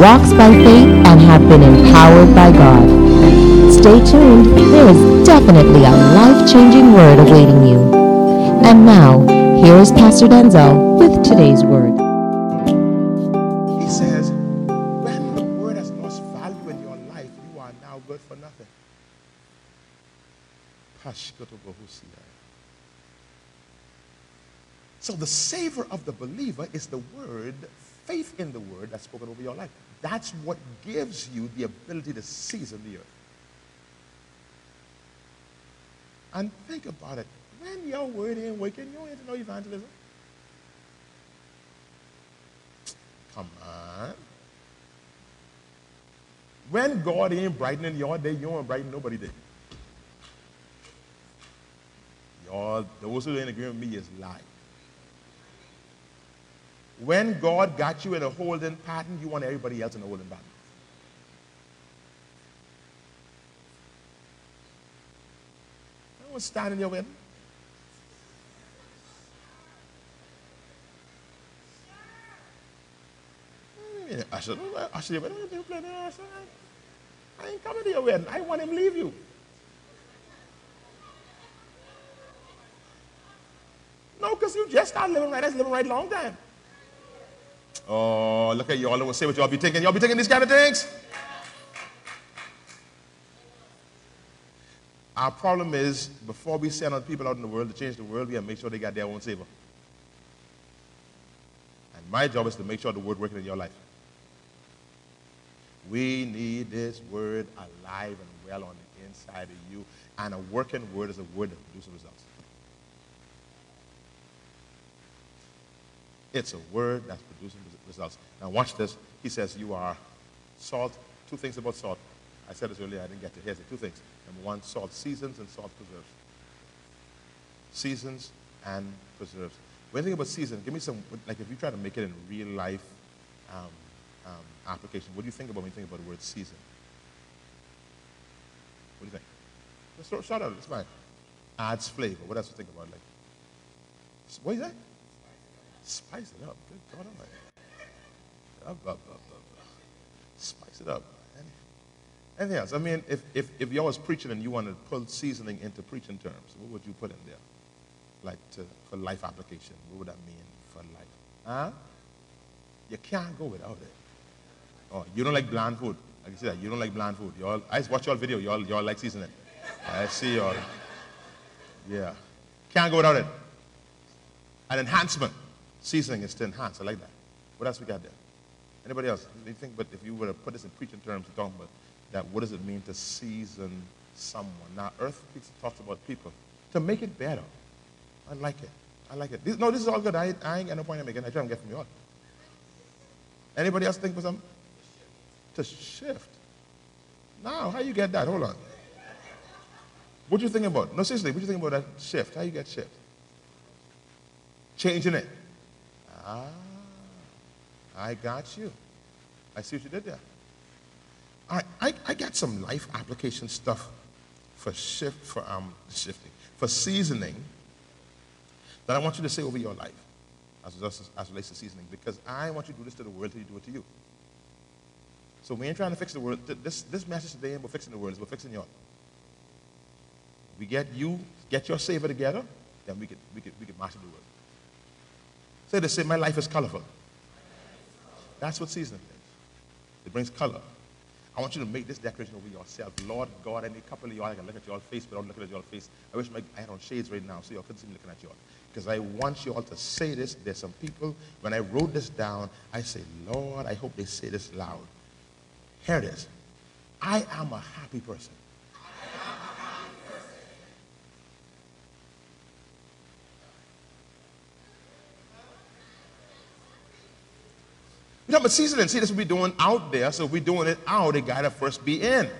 walks by faith, and have been empowered by God. Stay tuned, there is definitely a life-changing word awaiting you. And now, here is Pastor Denczil with today's word. So the savor of the believer is the word, faith in the word that's spoken over your life. That's what gives you the ability to season the earth. And think about it. When your word ain't working, you don't know evangelism. Come on. When God ain't brightening your day, you don't brighten nobody day. Y'all, those who ain't agree with me is lying. When God got you in a holding pattern, you want everybody else in a holding pattern. I was standing your wedding. I said, I said, I ain't coming to your wedding. I want him to leave you. No, because you just started living right. That's living right long time. Oh, look at y'all. Me say what y'all be thinking. Y'all be thinking these kind of things? Our problem is, before we send other people out in the world to change the world, we have to make sure they got their own savor. And my job is to make sure the word working in your life. We need this word alive and well on the inside of you. And a working word is a word that produces results. It's a word that's producing results. Now watch this. He says you are salt. Two things about salt. I said this earlier, I didn't get to. Here's the two things. Number one, salt seasons and salt preserves. Seasons and preserves. When you think about season, give me some, like if you try to make it in real life um, um, application, what do you think about when you think about the word season? What do you think? Shout out, it's fine. Adds flavor. What else do you think about? Like, what is that? Spice it up. Good God Up, up, up, up. Spice it up. Anything else? I mean, if, if, if y'all was preaching and you wanted to put seasoning into preaching terms, what would you put in there? Like to, for life application. What would that mean for life? Huh? You can't go without it. Oh, you don't like bland food. I can see that. You don't like bland food. Y'all, I watch your video. Y'all, y'all like seasoning. I see y'all. Yeah. Can't go without it. An enhancement. Seasoning is to enhance. I like that. What else we got there? Anybody else? You think, but if you were to put this in preaching terms, you're talking about that, what does it mean to season someone? Now, Earth talks about people to make it better. I like it. I like it. This, no, this is all good. I, I ain't got no point in making. I try to get from you all. Anybody else think for some? To shift. Now, how you get that? Hold on. What you think about? No, seriously, what you think about that shift? How you get shift? Changing it. Ah, I got you. I see what you did there. I, I got some life application stuff for shift for um shifting for seasoning that I want you to say over your life as, as, as relates to seasoning because I want you to do this to the world till you do it to you. So we ain't trying to fix the world. This this message today ain't about fixing the world, it's about fixing you. We get you, get your savor together, then we could we could we could master the world. Say they say, my life is colorful. That's what seasoning is. It brings color. I want you to make this declaration over yourself. Lord God, any couple of y'all, I can look at your face without looking at your face. I wish my, I had on shades right now so y'all couldn't see me looking at y'all. because I want you all to say this. There's some people, when I wrote this down, I say, Lord, I hope they say this loud. Here it is. I am a happy person. You know, but seasoning, see, this we doing out there, so we're doing it out, it gotta first be in.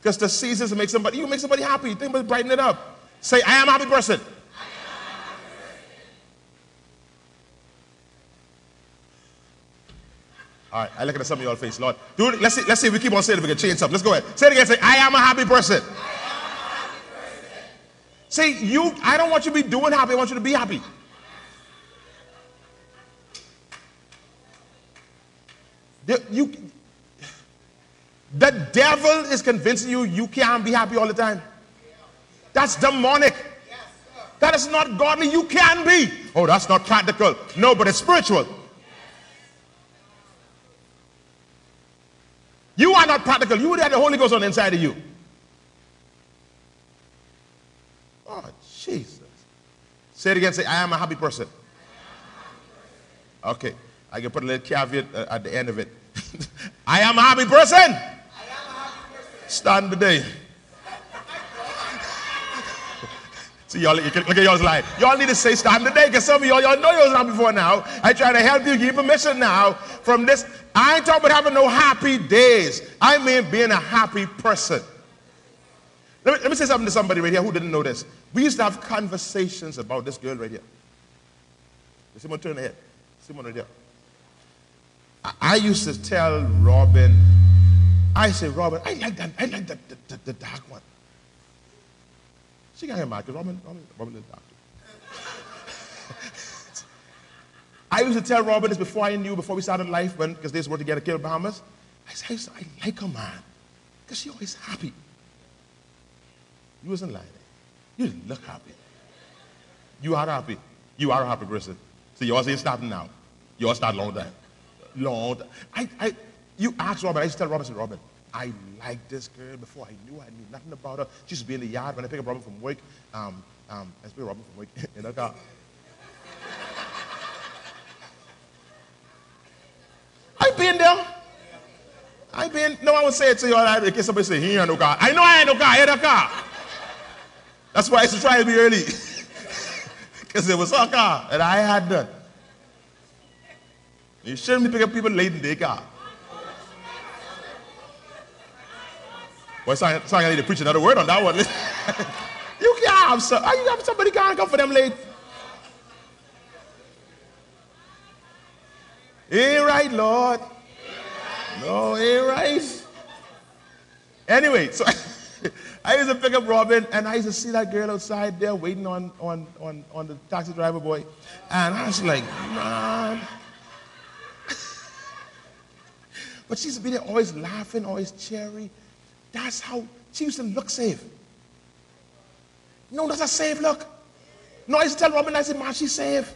Because the seasons make somebody, you make somebody happy. You Think about brighten it up. Say, I am a happy person. All right, I look at some of y'all face, Lord. Dude, let's see, let's see if we keep on saying it, if we can change something. Let's go ahead. Say it again. Say, I am a happy person. See, you, I don't want you to be doing happy. I want you to be happy. The, you, the devil is convincing you you can't be happy all the time. That's demonic. That is not godly. You can be. Oh, that's not practical. No, but it's spiritual. You are not practical. You would have the Holy Ghost on the inside of you. Oh, Jesus. Say it again. Say, I am a happy person. Okay. I can put a little caveat uh, at the end of it. I am a happy person. Stand today. See, y'all, look at y'all's life. Y'all need to say stand today because some of y'all, y'all know y'all not before now. I try to help you, give permission now from this. I ain't talking about having no happy days. I mean being a happy person. Let me, let me say something to somebody right here who didn't know this. We used to have conversations about this girl right here. Someone turn ahead. Someone right here. I, I used to tell Robin, I say, Robin, I like that, I like that, the, the, the dark one. She got him mad because Robin, Robin, Robin is doctor. I used to tell Robin this before I knew, before we started life, when because they used to work together, Kill Bahamas. I said, I, like her, man, because she always happy. You wasn't lying. You look happy. You are happy. You are a happy person. So ain't starting now. Yours start long time. Long time. I, I, you ask Robin, I used to tell Robin, I said, Robin, I liked this girl before I knew I knew nothing about her. She used to be in the yard when I pick up Robin from work. Um, um, I pick up Robin from work in her car. I been there. I been. No, I would say it to you all in case somebody say he ain't no car. I know I ain't no car. I ain't a car. That's why I used to try to be early. Because it was her car and I had done. You shouldn't be picking up people late in their car. Well, it's like, I need to preach another word on that one. you can't have, some, you have somebody can't come for them late. Ain't right, Lord. No, ain't right. Anyway, so I used to pick up Robin and I used to see that girl outside there waiting on, on, on, on the taxi driver boy. And I was like, man. but she used to be there always laughing, always cheery. That's how she used to look safe. No, that's a safe look. No, I used to tell Robin, I said, man, she's safe.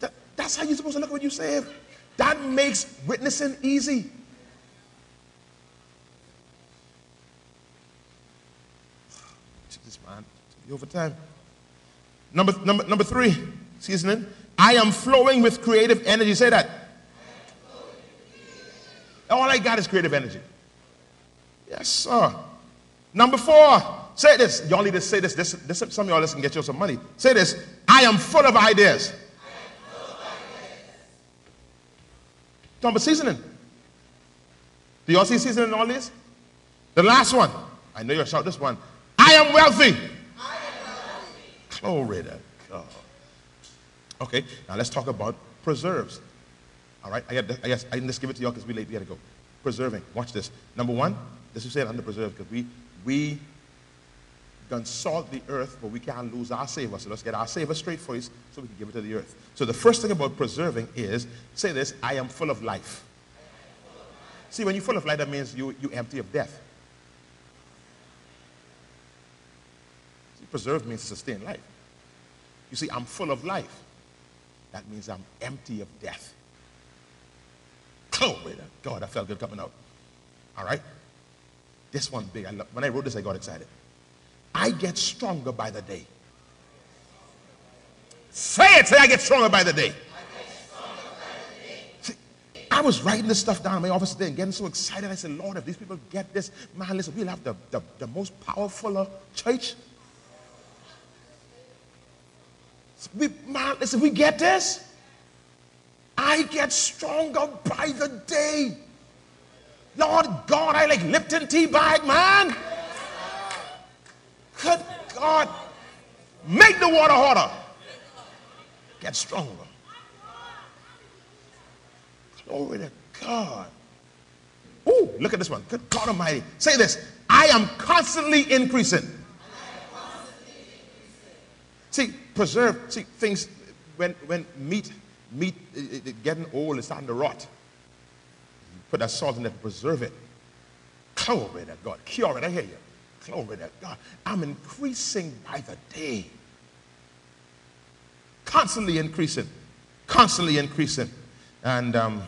That, that's how you're supposed to look when you save. That makes witnessing easy. Jesus, man, over time. Number, number, number three, seasoning. I am flowing with creative energy. Say that. All I got is creative energy. Yes, sir. Number four, say this. Y'all need to say this. this, this some of y'all listen get you some money. Say this. I am full of ideas. Talking about seasoning. Do y'all see seasoning in all this? The last one. I know you'll shout this one. I am wealthy. I am wealthy. Glory to God. Okay, now let's talk about preserves. All right, I, got, I guess I can just give it to y'all because we late. We gotta go. Preserving. Watch this. Number one, this is saying under preserved because we we consult the earth, but we can't lose our savor. So let's get our savor straight first so we can give it to the earth. So the first thing about preserving is say this I am full of life. See, when you're full of life, that means you, you empty of death. See, preserve means sustain life. You see, I'm full of life. That means I'm empty of death. Glory to God, I felt good coming out. All right? This one big. I love, when I wrote this, I got excited. I get stronger by the day. Say it. Say, I get stronger by the day. I was writing this stuff down in my office today and getting so excited. I said, Lord, if these people get this, man, listen, we'll have the, the, the most powerful uh, church. We, man, listen, we get this. I get stronger by the day. Lord God, I like Lipton tea bag, man. Good God. Make the water hotter. Get stronger. Glory to God. Ooh, look at this one. Good God Almighty. Say this I am constantly increasing. See, preserve, see, things, when, when meat, meat it, it getting old, it's starting to rot. Put that salt in it to preserve it. Glory to God. Cure it, I hear you. Glory to God. I'm increasing by the day. Constantly increasing. Constantly increasing. And um,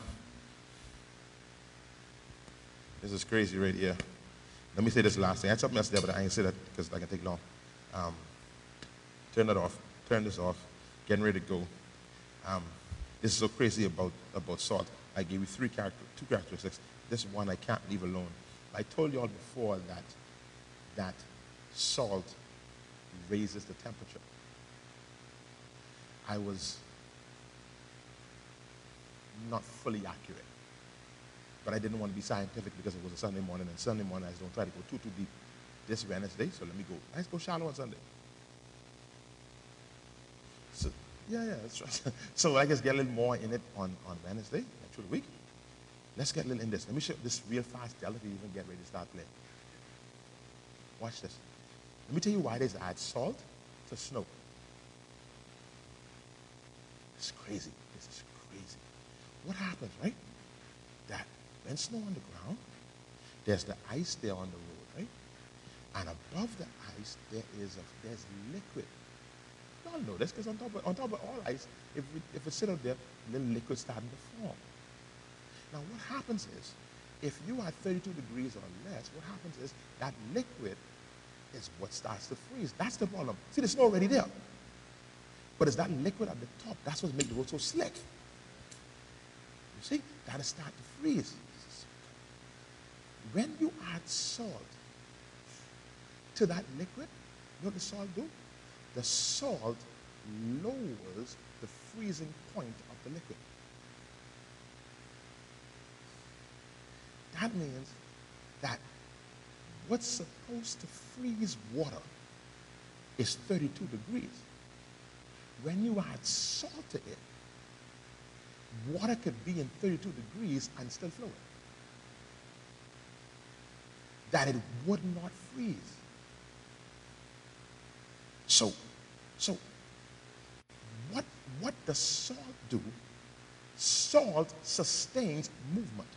this is crazy right here. Let me say this last thing. I had something else there, but I ain't say that because I can take long. Um, turn that off. Turn this off. Getting ready to go. Um, this is so crazy about, about salt. I gave you three character, two characteristics. This one I can't leave alone. I told you all before that that salt raises the temperature. I was not fully accurate. But I didn't want to be scientific because it was a Sunday morning, and Sunday morning I don't try to go too, too deep this Wednesday, so let me go. Let's go shallow on Sunday. So, yeah, yeah, that's right. So I guess get a little more in it on, on Wednesday, through the week. Let's get a little in this. Let me show this real fast Dell if you even get ready to start playing. Watch this. Let me tell you why they add salt to snow. It's crazy. This is crazy. What happens, right? That when snow on the ground, there's the ice there on the road, right? And above the ice, there is a, there's liquid. You all know this because on top of, on top of all ice, if we, if it sit out there, little liquid starting to form. Now, what happens is, if you are 32 degrees or less, what happens is that liquid is what starts to freeze. That's the problem. See, the snow already there. But it's that liquid at the top. That's what makes the road so slick. You see, that'll start to freeze. When you add salt to that liquid, you know what the salt do? The salt lowers the freezing point of the liquid. That means that what's supposed to freeze water is 32 degrees. When you add salt to it, water could be in 32 degrees and still flow. That it would not freeze. So, so what, what does salt do? Salt sustains movement.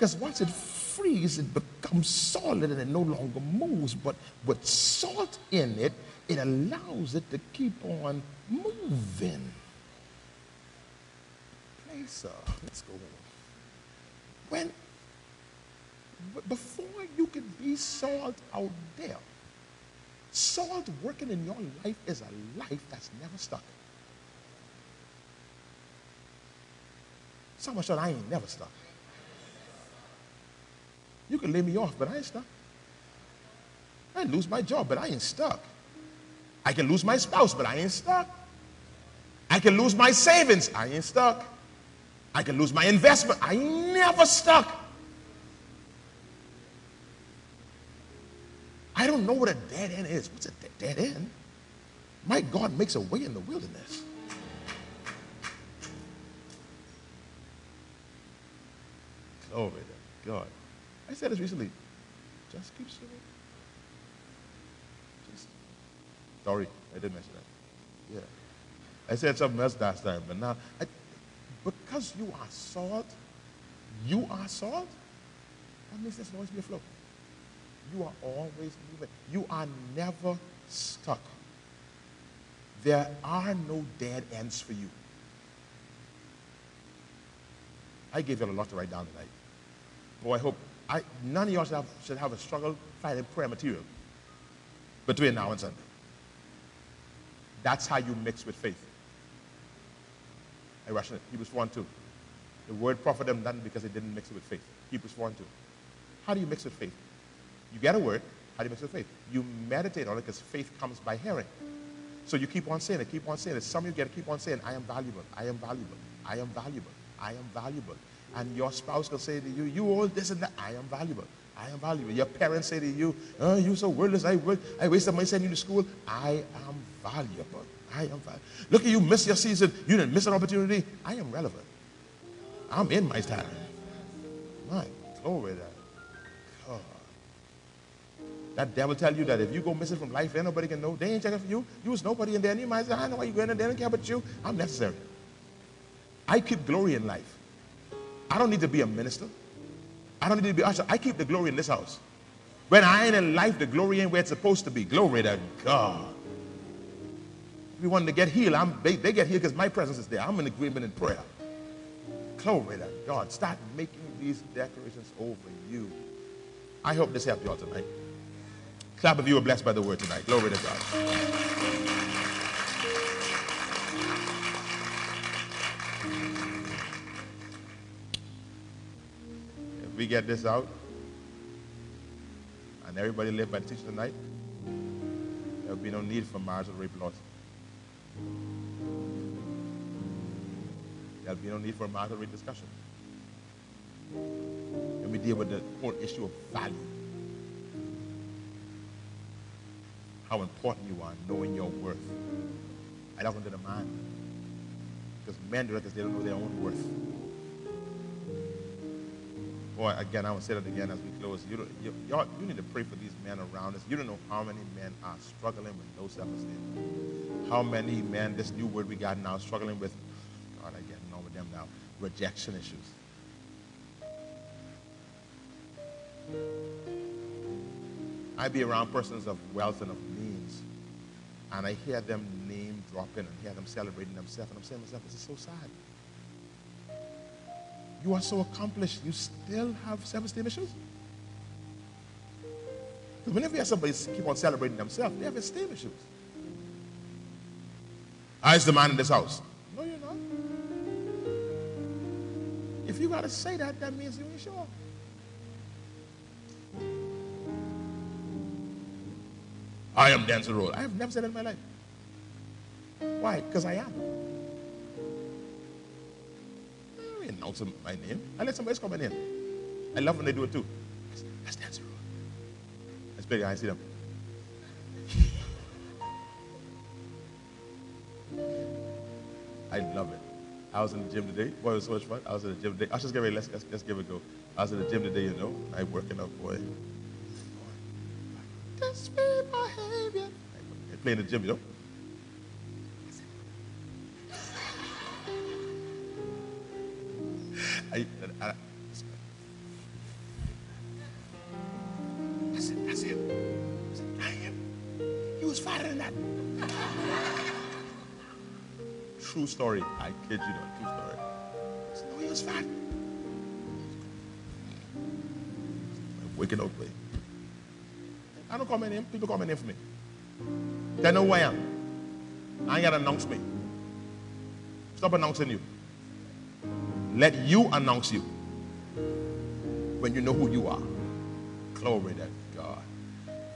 Because once it freezes, it becomes solid and it no longer moves. But with salt in it, it allows it to keep on moving. Placer. Let's go. on. When before you can be salt out there, salt working in your life is a life that's never stuck. So much that I ain't never stuck. You can lay me off, but I ain't stuck. I lose my job, but I ain't stuck. I can lose my spouse, but I ain't stuck. I can lose my savings. I ain't stuck. I can lose my investment. I ain't never stuck. I don't know what a dead end is. What's a dead end? My God makes a way in the wilderness. Glory to God. I said this recently. Just keep swimming. Just sorry, I didn't mention that. Yeah. I said something else last time, but now I, because you are salt, you are salt, that means there's always be a flow. You are always moving. You are never stuck. There are no dead ends for you. I gave you a lot to write down tonight. Boy, I hope I, none of y'all should have, should have a struggle finding prayer material. between now and Sunday. That's how you mix with faith. I it. Hebrews 4 and 2. The word profit them nothing because they didn't mix it with faith. Hebrews 4 and 2. How do you mix with faith? You get a word. How do you mix with faith? You meditate on it because faith comes by hearing. So you keep on saying it, keep on saying it. Some of you get to keep on saying, I am valuable, I am valuable, I am valuable, I am valuable. And your spouse can say to you, you all this and that, I am valuable. I am valuable. Your parents say to you, oh, you're so worthless. I, I wasted money sending you to school. I am valuable. I am valuable. Look at you, miss your season. You didn't miss an opportunity. I am relevant. I'm in my time. My glory to God. That devil tell you that if you go missing from life, ain't nobody can know. They ain't checking for you. You was nobody in there. And you might say, I know why you going in there. They don't care about you. I'm necessary. I keep glory in life. I don't need to be a minister. I don't need to be usher. I keep the glory in this house. When I ain't in life, the glory ain't where it's supposed to be. Glory to God. If you want to get healed, I'm, they, they get healed because my presence is there. I'm in agreement in prayer. Glory to God. Start making these declarations over you. I hope this helped you all tonight. Clap if you were blessed by the word tonight. Glory to God. We get this out and everybody live by the teaching tonight, there will be no need for marital rape laws. There'll be no need for marital rape discussion. And we deal with the whole issue of value. How important you are knowing your worth. I don't want to the man. Because men do it because they don't know their own worth. Boy, again, I will say that again as we close. You, you, y'all, you need to pray for these men around us. You don't know how many men are struggling with low self-esteem. How many men, this new word we got now, struggling with, God, I get on with them now, rejection issues. I be around persons of wealth and of means, and I hear them name dropping and hear them celebrating themselves, and I'm saying to myself, this is so sad. You are so accomplished, you still have self-esteem issues? Because whenever you have somebody keep on celebrating themselves, they have esteem issues. Ah, I is the man in this house. No, you're not. If you got to say that, that means you ain't sure. I am Denczil Rolle. I have never said that in my life. Why? Because I am. Announce my name. I let somebody else my name. I love when they do it too. That's Denczil Rolle. That's big. I see them. I love it. I was in the gym today. Boy, it was so much fun. I was in the gym today. I was just get ready. Let's, let's, let's give it a go. I was in the gym today, you know. I working out, boy. Display behavior. I play in the gym, you know. I, I, I, said, that's him. I said, I am. He was than that. True story. I kid you not. True story. I said, no, he was. I'm waking up late. I don't call my name. People call my name for me. They know who I am. I ain't got to announce me. Stop announcing you. Let you announce you when you know who you are. Glory to God.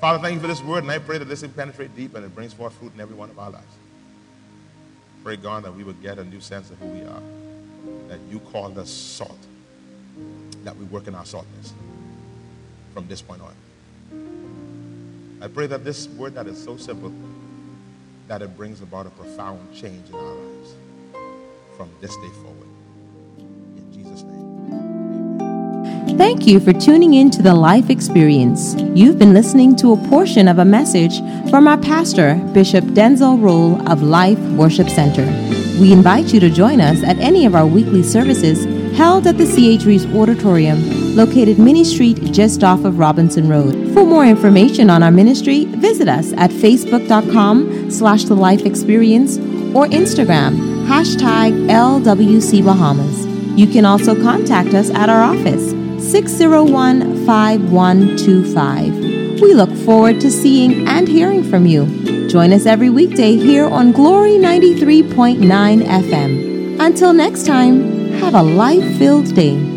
Father, thank you for this word, and I pray that this will penetrate deep and it brings forth fruit in every one of our lives. Pray, God, that we would get a new sense of who we are. That you called us salt. That we work in our saltness from this point on. I pray that this word that is so simple, that it brings about a profound change in our lives from this day forward. Jesus' name. Thank you for tuning in to the Life Experience. You've been listening to a portion of a message from our pastor, Bishop Denczil Rolle of Life Worship Center. We invite you to join us at any of our weekly services held at the C.H. Auditorium, located Mini Street just off of Robinson Road. For more information on our ministry, visit us at facebook.com slash the life experience or Instagram, hashtag LWC Bahamas. You can also contact us at our office, 601 5125 We look forward to seeing and hearing from you. Join us every weekday here on Glory 93.9 FM. Until next time, have a life filled day.